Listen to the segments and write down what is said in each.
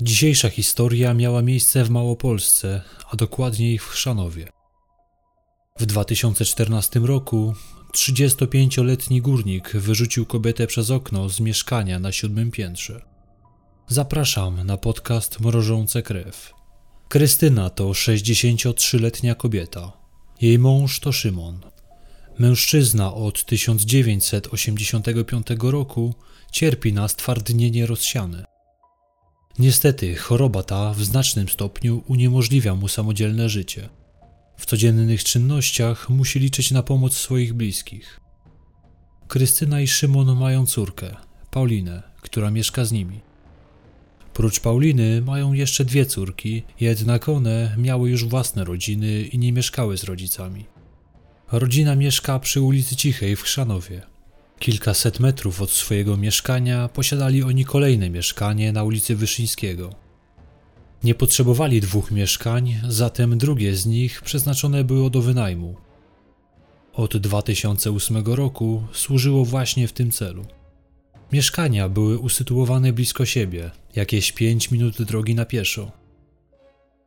Dzisiejsza historia miała miejsce w Małopolsce, a dokładniej w Chrzanowie. W 2014 roku 35-letni górnik wyrzucił kobietę przez okno z mieszkania na siódmym piętrze. Zapraszam na podcast Mrożące Krew. Krystyna to 63-letnia kobieta. Jej mąż to Szymon. Mężczyzna od 1985 roku cierpi na stwardnienie rozsiane. Niestety, choroba ta w znacznym stopniu uniemożliwia mu samodzielne życie. W codziennych czynnościach musi liczyć na pomoc swoich bliskich. Krystyna i Szymon mają córkę, Paulinę, która mieszka z nimi. Prócz Pauliny mają jeszcze dwie córki, jednak one miały już własne rodziny i nie mieszkały z rodzicami. Rodzina mieszka przy ulicy Cichej w Chrzanowie. Kilkaset metrów od swojego mieszkania posiadali oni kolejne mieszkanie na ulicy Wyszyńskiego. Nie potrzebowali dwóch mieszkań, zatem drugie z nich przeznaczone było do wynajmu. Od 2008 roku służyło właśnie w tym celu. Mieszkania były usytuowane blisko siebie, jakieś 5 minut drogi na pieszo.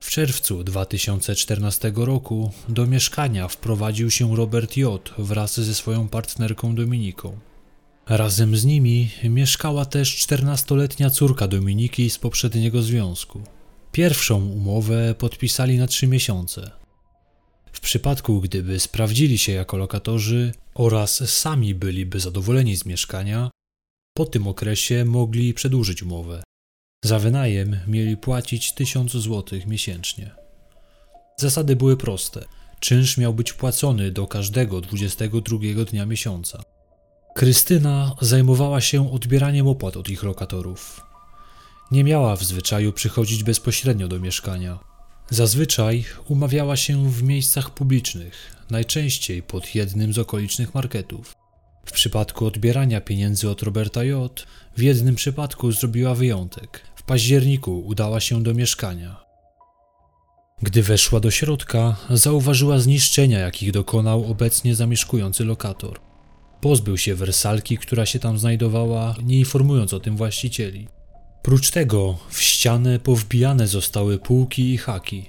W czerwcu 2014 roku do mieszkania wprowadził się Robert J. wraz ze swoją partnerką Dominiką. Razem z nimi mieszkała też 14-letnia córka Dominiki z poprzedniego związku. Pierwszą umowę podpisali na trzy miesiące. W przypadku, gdyby sprawdzili się jako lokatorzy oraz sami byliby zadowoleni z mieszkania, po tym okresie mogli przedłużyć umowę. Za wynajem mieli płacić 1000 zł miesięcznie. Zasady były proste. Czynsz miał być płacony do każdego 22 dnia miesiąca. Krystyna zajmowała się odbieraniem opłat od ich lokatorów. Nie miała w zwyczaju przychodzić bezpośrednio do mieszkania. Zazwyczaj umawiała się w miejscach publicznych, najczęściej pod jednym z okolicznych marketów. W przypadku odbierania pieniędzy od Roberta J. w jednym przypadku zrobiła wyjątek. W październiku udała się do mieszkania. Gdy weszła do środka, zauważyła zniszczenia, jakich dokonał obecnie zamieszkujący lokator. Pozbył się wersalki, która się tam znajdowała, nie informując o tym właścicieli. Prócz tego w ścianę powbijane zostały półki i haki.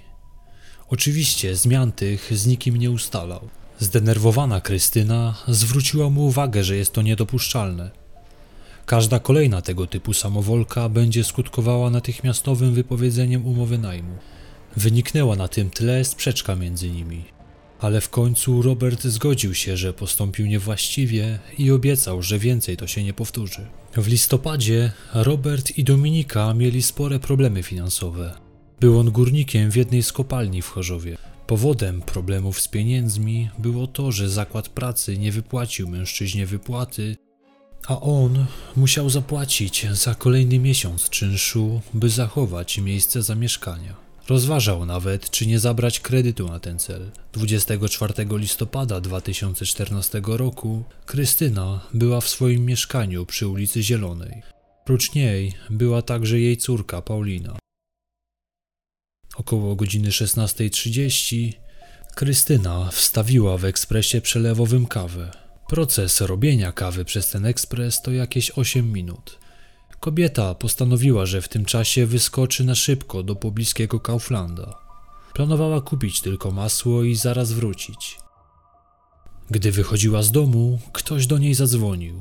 Oczywiście zmian tych z nikim nie ustalał. Zdenerwowana Krystyna zwróciła mu uwagę, że jest to niedopuszczalne. Każda kolejna tego typu samowolka będzie skutkowała natychmiastowym wypowiedzeniem umowy najmu. Wyniknęła na tym tle sprzeczka między nimi. Ale w końcu Robert zgodził się, że postąpił niewłaściwie i obiecał, że więcej to się nie powtórzy. W listopadzie Robert i Dominika mieli spore problemy finansowe. Był on górnikiem w jednej z kopalni w Chorzowie. Powodem problemów z pieniędzmi było to, że zakład pracy nie wypłacił mężczyźnie wypłaty, a on musiał zapłacić za kolejny miesiąc czynszu, by zachować miejsce zamieszkania. Rozważał nawet, czy nie zabrać kredytu na ten cel. 24 listopada 2014 roku Krystyna była w swoim mieszkaniu przy ulicy Zielonej. Prócz niej była także jej córka Paulina. Około godziny 16.30 Krystyna wstawiła w ekspresie przelewowym kawę. Proces robienia kawy przez ten ekspres to jakieś 8 minut. Kobieta postanowiła, że w tym czasie wyskoczy na szybko do pobliskiego Kauflanda. Planowała kupić tylko masło i zaraz wrócić. Gdy wychodziła z domu, ktoś do niej zadzwonił.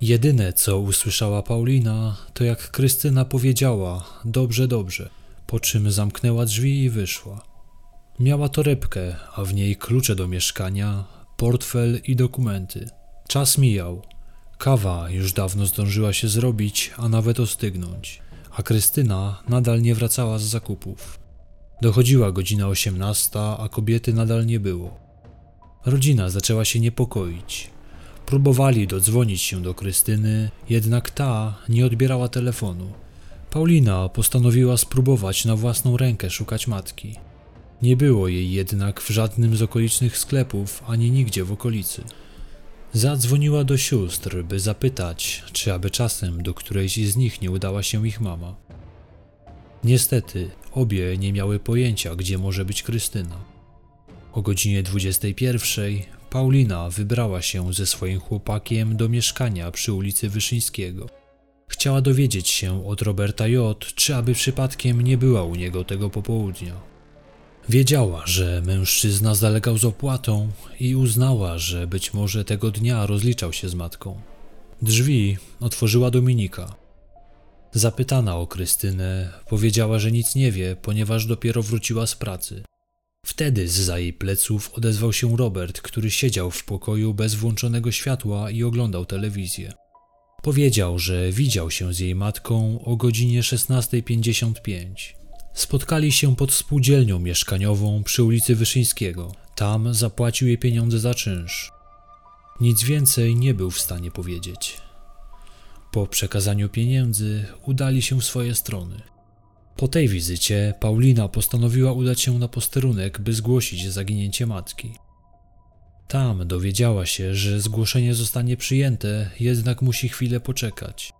Jedyne co usłyszała Paulina, to jak Krystyna powiedziała: Dobrze, dobrze po czym zamknęła drzwi i wyszła. Miała torebkę, a w niej klucze do mieszkania, portfel i dokumenty. Czas mijał. Kawa już dawno zdążyła się zrobić, a nawet ostygnąć, a Krystyna nadal nie wracała z zakupów. Dochodziła godzina osiemnasta, a kobiety nadal nie było. Rodzina zaczęła się niepokoić. Próbowali dodzwonić się do Krystyny, jednak ta nie odbierała telefonu. Paulina postanowiła spróbować na własną rękę szukać matki. Nie było jej jednak w żadnym z okolicznych sklepów ani nigdzie w okolicy. Zadzwoniła do sióstr, by zapytać, czy aby czasem do którejś z nich nie udała się ich mama. Niestety, obie nie miały pojęcia, gdzie może być Krystyna. O godzinie 21 Paulina wybrała się ze swoim chłopakiem do mieszkania przy ulicy Wyszyńskiego. Chciała dowiedzieć się od Roberta J., czy aby przypadkiem nie była u niego tego popołudnia. Wiedziała, że mężczyzna zalegał z opłatą i uznała, że być może tego dnia rozliczał się z matką. Drzwi otworzyła Dominika. Zapytana o Krystynę, powiedziała, że nic nie wie, ponieważ dopiero wróciła z pracy. Wtedy z jej pleców odezwał się Robert, który siedział w pokoju bez włączonego światła i oglądał telewizję. Powiedział, że widział się z jej matką o godzinie 16.55. Spotkali się pod spółdzielnią mieszkaniową przy ulicy Wyszyńskiego. Tam zapłacił jej pieniądze za czynsz. Nic więcej nie był w stanie powiedzieć. Po przekazaniu pieniędzy udali się w swoje strony. Po tej wizycie Paulina postanowiła udać się na posterunek, by zgłosić zaginięcie matki. Tam dowiedziała się, że zgłoszenie zostanie przyjęte, jednak musi chwilę poczekać.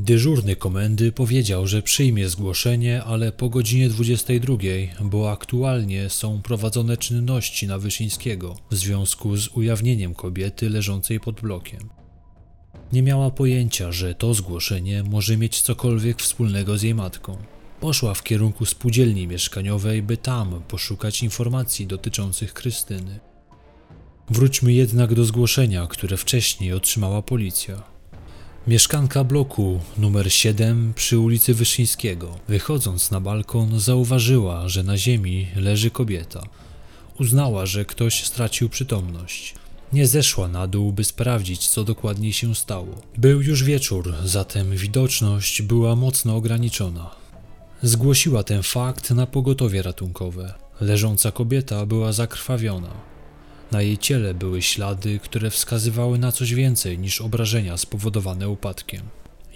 Dyżurny komendy powiedział, że przyjmie zgłoszenie, ale po godzinie 22, bo aktualnie są prowadzone czynności na Wyszyńskiego w związku z ujawnieniem kobiety leżącej pod blokiem. Nie miała pojęcia, że to zgłoszenie może mieć cokolwiek wspólnego z jej matką. Poszła w kierunku spółdzielni mieszkaniowej, by tam poszukać informacji dotyczących Krystyny. Wróćmy jednak do zgłoszenia, które wcześniej otrzymała policja. Mieszkanka bloku numer 7 przy ulicy Wyszyńskiego, wychodząc na balkon, zauważyła, że na ziemi leży kobieta. Uznała, że ktoś stracił przytomność. Nie zeszła na dół, by sprawdzić, co dokładnie się stało. Był już wieczór, zatem widoczność była mocno ograniczona. Zgłosiła ten fakt na pogotowie ratunkowe. Leżąca kobieta była zakrwawiona. Na jej ciele były ślady, które wskazywały na coś więcej niż obrażenia spowodowane upadkiem.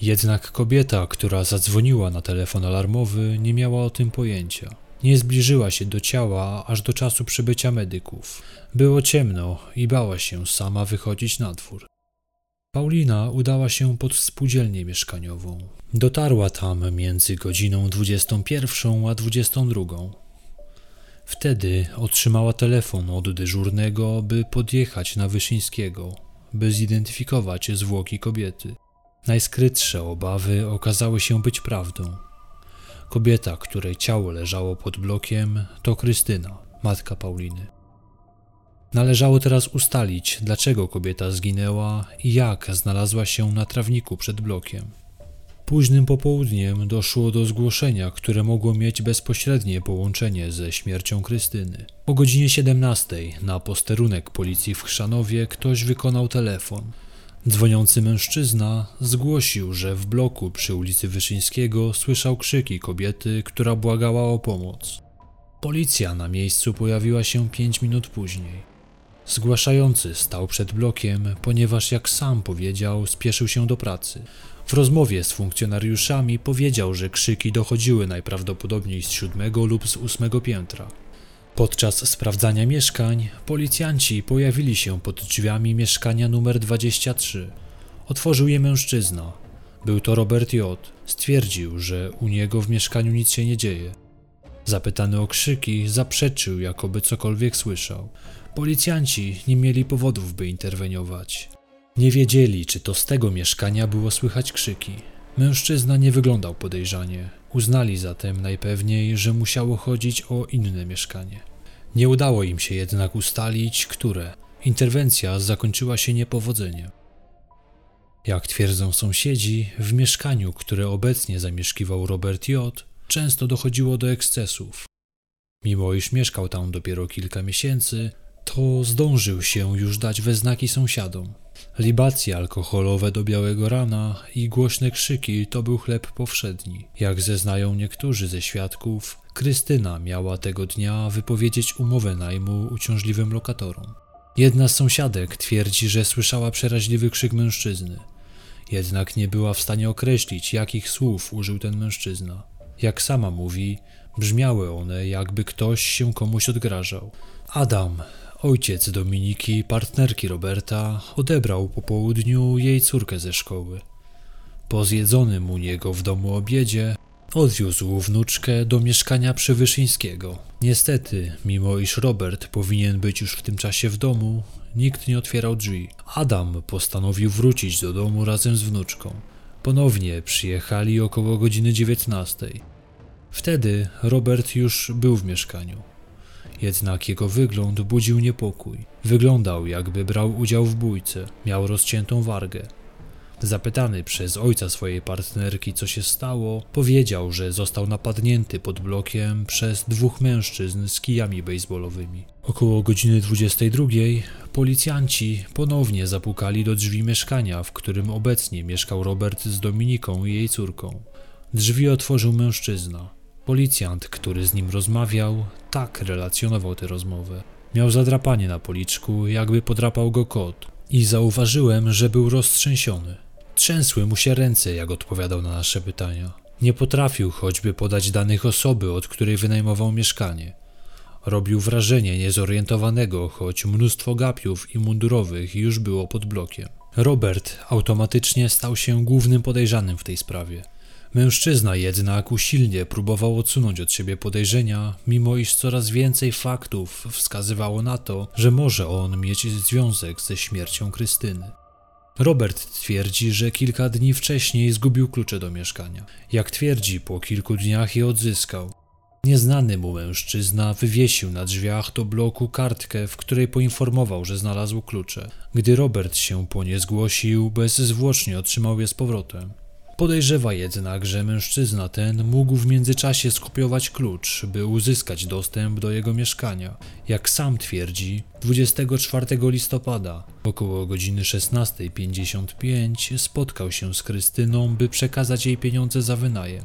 Jednak kobieta, która zadzwoniła na telefon alarmowy, nie miała o tym pojęcia. Nie zbliżyła się do ciała aż do czasu przybycia medyków. Było ciemno i bała się sama wychodzić na dwór. Paulina udała się pod spółdzielnię mieszkaniową. Dotarła tam między godziną 21 a 22. Wtedy otrzymała telefon od dyżurnego, by podjechać na Wyszyńskiego, by zidentyfikować zwłoki kobiety. Najskrytsze obawy okazały się być prawdą. Kobieta, której ciało leżało pod blokiem, to Krystyna, matka Pauliny. Należało teraz ustalić, dlaczego kobieta zginęła i jak znalazła się na trawniku przed blokiem. Późnym popołudniem doszło do zgłoszenia, które mogło mieć bezpośrednie połączenie ze śmiercią Krystyny. O godzinie 17 na posterunek policji w Chrzanowie ktoś wykonał telefon. Dzwoniący mężczyzna zgłosił, że w bloku przy ulicy Wyszyńskiego słyszał krzyki kobiety, która błagała o pomoc. Policja na miejscu pojawiła się pięć minut później. Zgłaszający stał przed blokiem, ponieważ, jak sam powiedział, spieszył się do pracy. W rozmowie z funkcjonariuszami powiedział, że krzyki dochodziły najprawdopodobniej z siódmego lub z ósmego piętra. Podczas sprawdzania mieszkań policjanci pojawili się pod drzwiami mieszkania numer 23. Otworzył je mężczyzna. Był to Robert J. Stwierdził, że u niego w mieszkaniu nic się nie dzieje. Zapytany o krzyki, zaprzeczył, jakoby cokolwiek słyszał. Policjanci nie mieli powodów, by interweniować. Nie wiedzieli, czy to z tego mieszkania było słychać krzyki. Mężczyzna nie wyglądał podejrzanie. Uznali zatem najpewniej, że musiało chodzić o inne mieszkanie. Nie udało im się jednak ustalić, które. Interwencja zakończyła się niepowodzeniem. Jak twierdzą sąsiedzi, w mieszkaniu, które obecnie zamieszkiwał Robert J., często dochodziło do ekscesów. Mimo iż mieszkał tam dopiero kilka miesięcy, to zdążył się już dać we znaki sąsiadom. Libacje alkoholowe do białego rana i głośne krzyki to był chleb powszedni. Jak zeznają niektórzy ze świadków, Krystyna miała tego dnia wypowiedzieć umowę najmu uciążliwym lokatorom. Jedna z sąsiadek twierdzi, że słyszała przeraźliwy krzyk mężczyzny. Jednak nie była w stanie określić, jakich słów użył ten mężczyzna. Jak sama mówi, brzmiały one, jakby ktoś się komuś odgrażał. Adam, Ojciec Dominiki, partnerki Roberta, odebrał po południu jej córkę ze szkoły. Po zjedzonym u niego w domu obiedzie odwiózł wnuczkę do mieszkania Przewyszyńskiego. Niestety, mimo iż Robert powinien być już w tym czasie w domu, nikt nie otwierał drzwi. Adam postanowił wrócić do domu razem z wnuczką. Ponownie przyjechali około godziny 19. Wtedy Robert już był w mieszkaniu. Jednak jego wygląd budził niepokój. Wyglądał, jakby brał udział w bójce, miał rozciętą wargę. Zapytany przez ojca swojej partnerki, co się stało, powiedział, że został napadnięty pod blokiem przez dwóch mężczyzn z kijami baseballowymi. Około godziny 22 policjanci ponownie zapukali do drzwi mieszkania, w którym obecnie mieszkał Robert z Dominiką i jej córką. Drzwi otworzył mężczyzna. Policjant, który z nim rozmawiał, tak relacjonował tę rozmowę. Miał zadrapanie na policzku, jakby podrapał go kot, i zauważyłem, że był roztrzęsiony. Trzęsły mu się ręce, jak odpowiadał na nasze pytania. Nie potrafił choćby podać danych osoby, od której wynajmował mieszkanie. Robił wrażenie niezorientowanego, choć mnóstwo gapiów i mundurowych już było pod blokiem. Robert automatycznie stał się głównym podejrzanym w tej sprawie. Mężczyzna jednak usilnie próbował odsunąć od siebie podejrzenia, mimo iż coraz więcej faktów wskazywało na to, że może on mieć związek ze śmiercią Krystyny. Robert twierdzi, że kilka dni wcześniej zgubił klucze do mieszkania. Jak twierdzi, po kilku dniach je odzyskał. Nieznany mu mężczyzna wywiesił na drzwiach do bloku kartkę, w której poinformował, że znalazł klucze. Gdy Robert się po nie zgłosił, bezzwłocznie otrzymał je z powrotem. Podejrzewa jednak, że mężczyzna ten mógł w międzyczasie skopiować klucz, by uzyskać dostęp do jego mieszkania. Jak sam twierdzi, 24 listopada około godziny 16.55 spotkał się z Krystyną, by przekazać jej pieniądze za wynajem.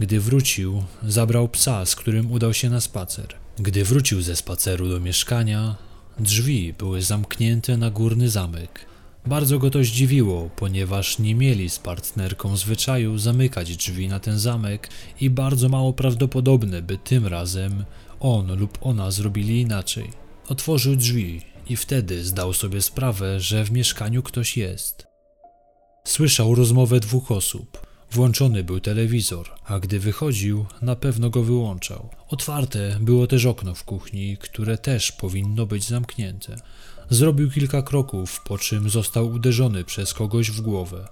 Gdy wrócił, zabrał psa, z którym udał się na spacer. Gdy wrócił ze spaceru do mieszkania, drzwi były zamknięte na górny zamek. Bardzo go to zdziwiło, ponieważ nie mieli z partnerką zwyczaju zamykać drzwi na ten zamek i bardzo mało prawdopodobne, by tym razem on lub ona zrobili inaczej. Otworzył drzwi i wtedy zdał sobie sprawę, że w mieszkaniu ktoś jest. Słyszał rozmowę dwóch osób. Włączony był telewizor, a gdy wychodził, na pewno go wyłączał. Otwarte było też okno w kuchni, które też powinno być zamknięte. Zrobił kilka kroków, po czym został uderzony przez kogoś w głowę.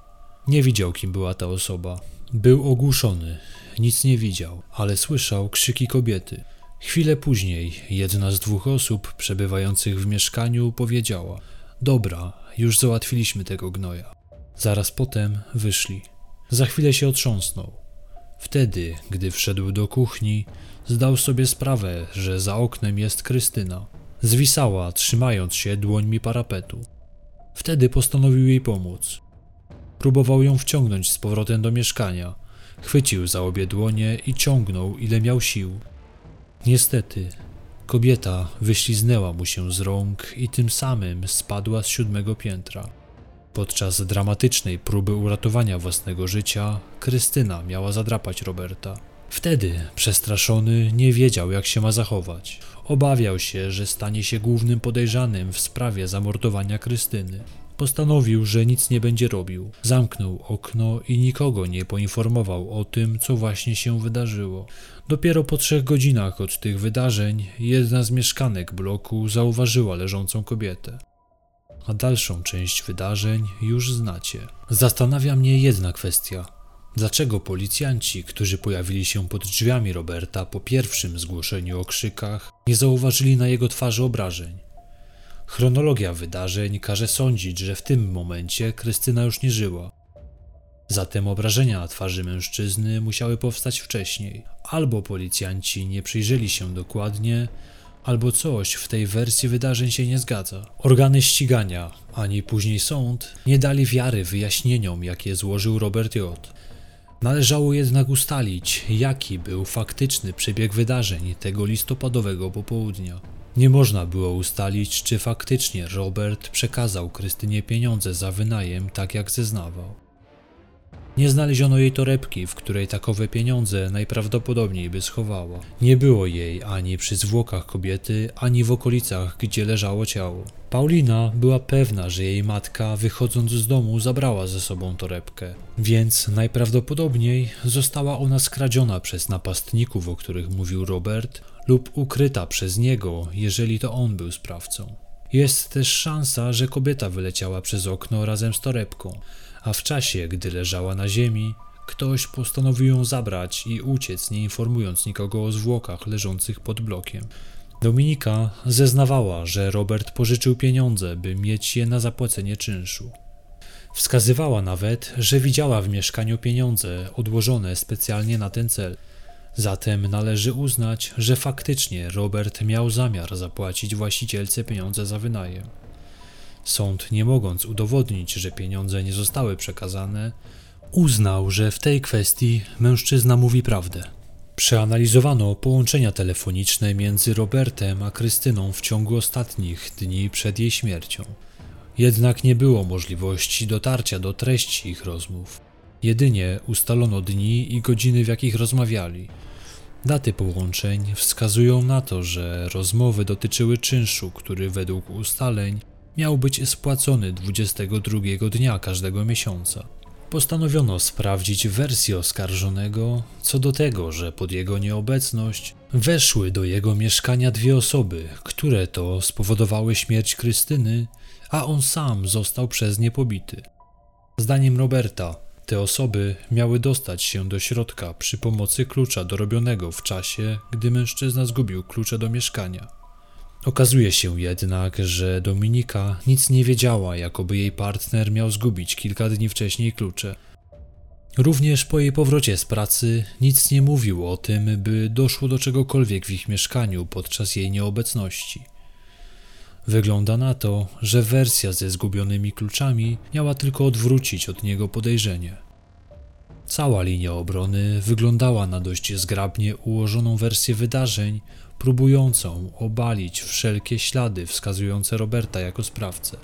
Nie widział, kim była ta osoba. Był ogłuszony, nic nie widział, ale słyszał krzyki kobiety. Chwilę później jedna z dwóch osób przebywających w mieszkaniu powiedziała: Dobra, już załatwiliśmy tego gnoja. Zaraz potem wyszli. Za chwilę się otrząsnął. Wtedy, gdy wszedł do kuchni, zdał sobie sprawę, że za oknem jest Krystyna. Zwisała, trzymając się dłońmi parapetu. Wtedy postanowił jej pomóc. Próbował ją wciągnąć z powrotem do mieszkania. Chwycił za obie dłonie i ciągnął, ile miał sił. Niestety, kobieta wyśliznęła mu się z rąk i tym samym spadła z siódmego piętra. Podczas dramatycznej próby uratowania własnego życia, Krystyna miała zadrapać Roberta. Wtedy, przestraszony, nie wiedział, jak się ma zachować. Obawiał się, że stanie się głównym podejrzanym w sprawie zamordowania Krystyny. Postanowił, że nic nie będzie robił. Zamknął okno i nikogo nie poinformował o tym, co właśnie się wydarzyło. Dopiero po trzech godzinach od tych wydarzeń jedna z mieszkanek bloku zauważyła leżącą kobietę. A dalszą część wydarzeń już znacie. Zastanawia mnie jedna kwestia. Dlaczego policjanci, którzy pojawili się pod drzwiami Roberta po pierwszym zgłoszeniu o krzykach, nie zauważyli na jego twarzy obrażeń? Chronologia wydarzeń każe sądzić, że w tym momencie Krystyna już nie żyła. Zatem obrażenia na twarzy mężczyzny musiały powstać wcześniej. Albo policjanci nie przyjrzeli się dokładnie, albo coś w tej wersji wydarzeń się nie zgadza. Organy ścigania, ani później sąd, nie dali wiary wyjaśnieniom, jakie złożył Robert J. Należało jednak ustalić, jaki był faktyczny przebieg wydarzeń tego listopadowego popołudnia. Nie można było ustalić, czy faktycznie Robert przekazał Krystynie pieniądze za wynajem, tak jak zeznawał. Nie znaleziono jej torebki, w której takowe pieniądze najprawdopodobniej by schowała. Nie było jej ani przy zwłokach kobiety, ani w okolicach, gdzie leżało ciało. Paulina była pewna, że jej matka, wychodząc z domu, zabrała ze sobą torebkę, więc najprawdopodobniej została ona skradziona przez napastników, o których mówił Robert, lub ukryta przez niego, jeżeli to on był sprawcą. Jest też szansa, że kobieta wyleciała przez okno razem z torebką a w czasie, gdy leżała na ziemi, ktoś postanowił ją zabrać i uciec, nie informując nikogo o zwłokach leżących pod blokiem. Dominika zeznawała, że Robert pożyczył pieniądze, by mieć je na zapłacenie czynszu. Wskazywała nawet, że widziała w mieszkaniu pieniądze odłożone specjalnie na ten cel. Zatem należy uznać, że faktycznie Robert miał zamiar zapłacić właścicielce pieniądze za wynajem. Sąd, nie mogąc udowodnić, że pieniądze nie zostały przekazane, uznał, że w tej kwestii mężczyzna mówi prawdę. Przeanalizowano połączenia telefoniczne między Robertem a Krystyną w ciągu ostatnich dni przed jej śmiercią. Jednak nie było możliwości dotarcia do treści ich rozmów. Jedynie ustalono dni i godziny, w jakich rozmawiali. Daty połączeń wskazują na to, że rozmowy dotyczyły czynszu, który według ustaleń miał być spłacony 22 dnia każdego miesiąca. Postanowiono sprawdzić wersję oskarżonego co do tego, że pod jego nieobecność weszły do jego mieszkania dwie osoby, które to spowodowały śmierć Krystyny, a on sam został przez nie pobity. Zdaniem Roberta, te osoby miały dostać się do środka przy pomocy klucza dorobionego w czasie, gdy mężczyzna zgubił klucze do mieszkania. Okazuje się jednak, że Dominika nic nie wiedziała, jakoby jej partner miał zgubić kilka dni wcześniej klucze. Również po jej powrocie z pracy nic nie mówił o tym, by doszło do czegokolwiek w ich mieszkaniu podczas jej nieobecności. Wygląda na to, że wersja ze zgubionymi kluczami miała tylko odwrócić od niego podejrzenie. Cała linia obrony wyglądała na dość zgrabnie ułożoną wersję wydarzeń, próbującą obalić wszelkie ślady wskazujące Roberta jako sprawcę.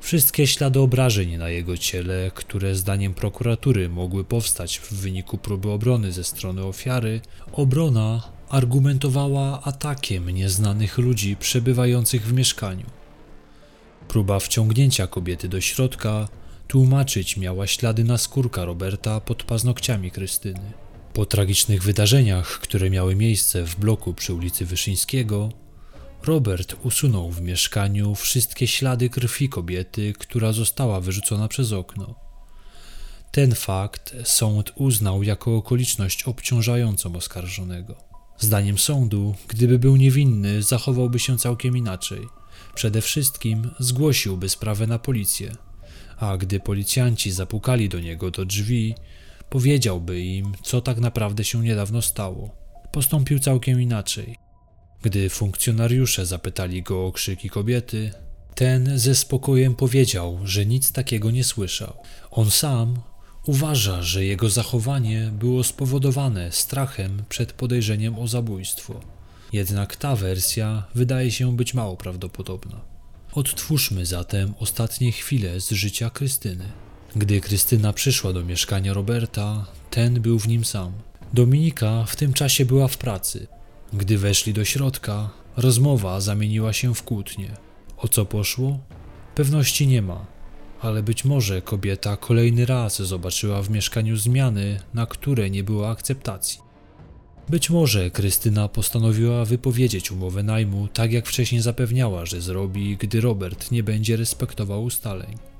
Wszystkie ślady obrażeń na jego ciele, które zdaniem prokuratury mogły powstać w wyniku próby obrony ze strony ofiary, obrona argumentowała atakiem nieznanych ludzi przebywających w mieszkaniu. Próba wciągnięcia kobiety do środka tłumaczyć miała ślady naskórka Roberta pod paznokciami Krystyny. Po tragicznych wydarzeniach, które miały miejsce w bloku przy ulicy Wyszyńskiego, Robert usunął w mieszkaniu wszystkie ślady krwi kobiety, która została wyrzucona przez okno. Ten fakt sąd uznał jako okoliczność obciążającą oskarżonego. Zdaniem sądu, gdyby był niewinny, zachowałby się całkiem inaczej. Przede wszystkim zgłosiłby sprawę na policję, a gdy policjanci zapukali do niego do drzwi, powiedziałby im, co tak naprawdę się niedawno stało. Postąpił całkiem inaczej. Gdy funkcjonariusze zapytali go o krzyki kobiety, ten ze spokojem powiedział, że nic takiego nie słyszał. On sam uważa, że jego zachowanie było spowodowane strachem przed podejrzeniem o zabójstwo. Jednak ta wersja wydaje się być mało prawdopodobna. Odtwórzmy zatem ostatnie chwile z życia Krystyny. Gdy Krystyna przyszła do mieszkania Roberta, ten był w nim sam. Dominika w tym czasie była w pracy. Gdy weszli do środka, rozmowa zamieniła się w kłótnię. O co poszło? Pewności nie ma, ale być może kobieta kolejny raz zobaczyła w mieszkaniu zmiany, na które nie było akceptacji. Być może Krystyna postanowiła wypowiedzieć umowę najmu, tak jak wcześniej zapewniała, że zrobi, gdy Robert nie będzie respektował ustaleń.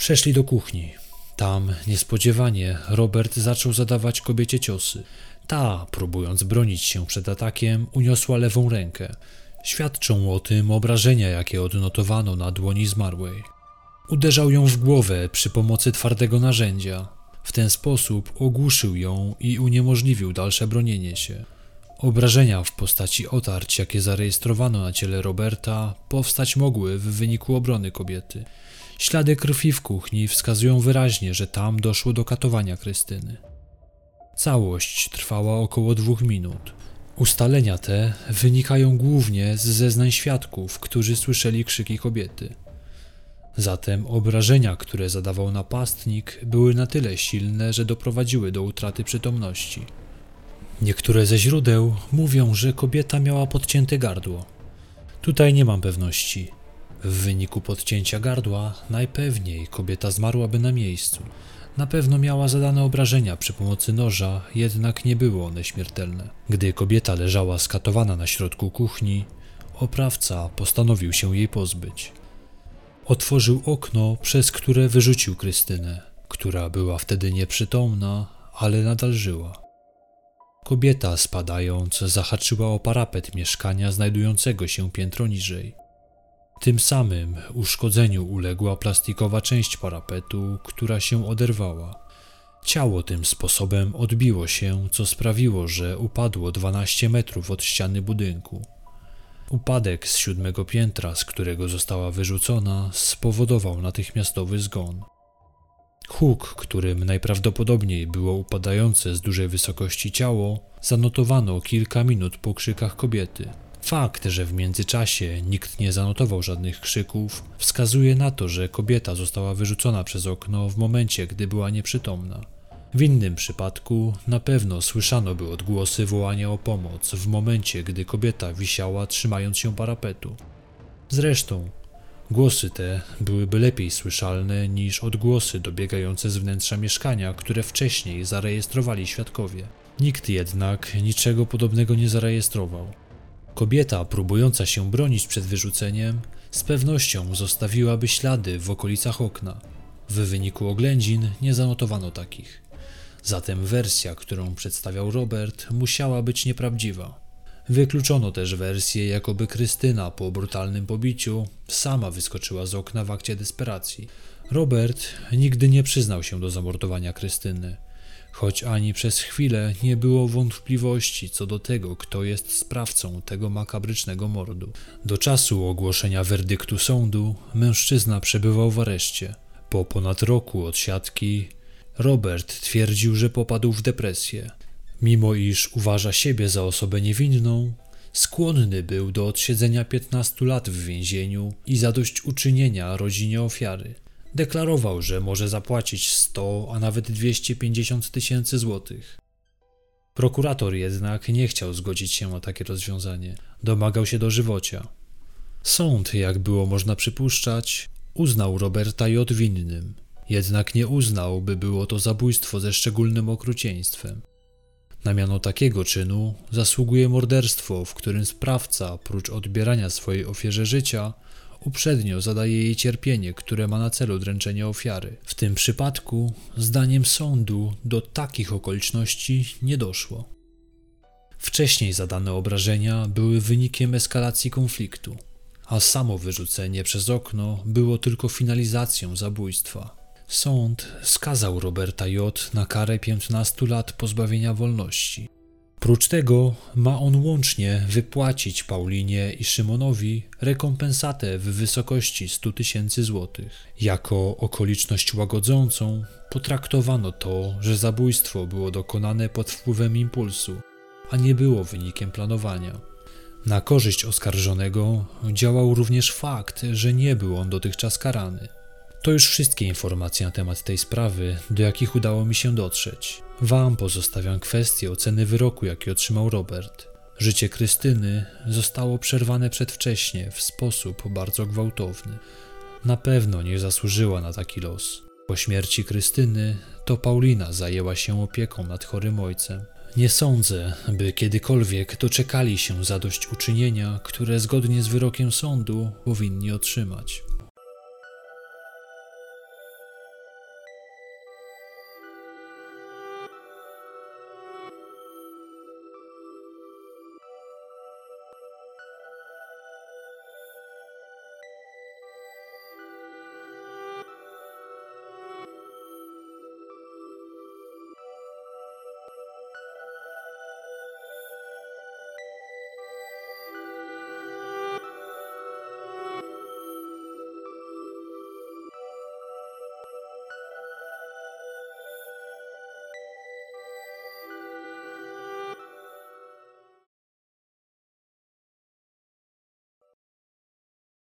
Przeszli do kuchni. Tam niespodziewanie Robert zaczął zadawać kobiecie ciosy. Ta, próbując bronić się przed atakiem, uniosła lewą rękę. Świadczą o tym obrażenia, jakie odnotowano na dłoni zmarłej. Uderzał ją w głowę przy pomocy twardego narzędzia. W ten sposób ogłuszył ją i uniemożliwił dalsze bronienie się. Obrażenia w postaci otarć, jakie zarejestrowano na ciele Roberta, powstać mogły w wyniku obrony kobiety. Ślady krwi w kuchni wskazują wyraźnie, że tam doszło do katowania Krystyny. Całość trwała około dwóch minut. Ustalenia te wynikają głównie z zeznań świadków, którzy słyszeli krzyki kobiety. Zatem obrażenia, które zadawał napastnik, były na tyle silne, że doprowadziły do utraty przytomności. Niektóre ze źródeł mówią, że kobieta miała podcięte gardło. Tutaj nie mam pewności. W wyniku podcięcia gardła najpewniej kobieta zmarłaby na miejscu. Na pewno miała zadane obrażenia przy pomocy noża, jednak nie były one śmiertelne. Gdy kobieta leżała skatowana na środku kuchni, oprawca postanowił się jej pozbyć. Otworzył okno, przez które wyrzucił Krystynę, która była wtedy nieprzytomna, ale nadal żyła. Kobieta, spadając, zahaczyła o parapet mieszkania znajdującego się piętro niżej. Tym samym uszkodzeniu uległa plastikowa część parapetu, która się oderwała. Ciało tym sposobem odbiło się, co sprawiło, że upadło 12 metrów od ściany budynku. Upadek z siódmego piętra, z którego została wyrzucona, spowodował natychmiastowy zgon. Huk, którym najprawdopodobniej było upadające z dużej wysokości ciało, zanotowano kilka minut po krzykach kobiety. Fakt, że w międzyczasie nikt nie zanotował żadnych krzyków, wskazuje na to, że kobieta została wyrzucona przez okno w momencie, gdy była nieprzytomna. W innym przypadku na pewno słyszano by odgłosy wołania o pomoc w momencie, gdy kobieta wisiała trzymając się parapetu. Zresztą, głosy te byłyby lepiej słyszalne niż odgłosy dobiegające z wnętrza mieszkania, które wcześniej zarejestrowali świadkowie. Nikt jednak niczego podobnego nie zarejestrował. Kobieta, próbująca się bronić przed wyrzuceniem, z pewnością zostawiłaby ślady w okolicach okna. W wyniku oględzin nie zanotowano takich. Zatem wersja, którą przedstawiał Robert, musiała być nieprawdziwa. Wykluczono też wersję, jakoby Krystyna po brutalnym pobiciu sama wyskoczyła z okna w akcie desperacji. Robert nigdy nie przyznał się do zamordowania Krystyny choć ani przez chwilę nie było wątpliwości co do tego, kto jest sprawcą tego makabrycznego mordu. Do czasu ogłoszenia werdyktu sądu mężczyzna przebywał w areszcie. Po ponad roku odsiadki Robert twierdził, że popadł w depresję. Mimo iż uważa siebie za osobę niewinną, skłonny był do odsiedzenia 15 lat w więzieniu i zadośćuczynienia rodzinie ofiary. Deklarował, że może zapłacić 100, a nawet 250 tysięcy złotych. Prokurator jednak nie chciał zgodzić się na takie rozwiązanie. Domagał się dożywocia. Sąd, jak było można przypuszczać, uznał Roberta J. winnym, jednak nie uznał, by było to zabójstwo ze szczególnym okrucieństwem. Na miano takiego czynu zasługuje morderstwo, w którym sprawca, prócz odbierania swojej ofierze życia, uprzednio zadaje jej cierpienie, które ma na celu dręczenie ofiary. W tym przypadku, zdaniem sądu, do takich okoliczności nie doszło. Wcześniej zadane obrażenia były wynikiem eskalacji konfliktu, a samo wyrzucenie przez okno było tylko finalizacją zabójstwa. Sąd skazał Roberta J. na karę 15 lat pozbawienia wolności. Prócz tego ma on łącznie wypłacić Paulinie i Szymonowi rekompensatę w wysokości 100 tysięcy złotych. Jako okoliczność łagodzącą potraktowano to, że zabójstwo było dokonane pod wpływem impulsu, a nie było wynikiem planowania. Na korzyść oskarżonego działał również fakt, że nie był on dotychczas karany. To już wszystkie informacje na temat tej sprawy, do jakich udało mi się dotrzeć. Wam pozostawiam kwestię oceny wyroku, jaki otrzymał Robert. Życie Krystyny zostało przerwane przedwcześnie w sposób bardzo gwałtowny. Na pewno nie zasłużyła na taki los. Po śmierci Krystyny to Paulina zajęła się opieką nad chorym ojcem. Nie sądzę, by kiedykolwiek doczekali się zadośćuczynienia, które zgodnie z wyrokiem sądu powinni otrzymać.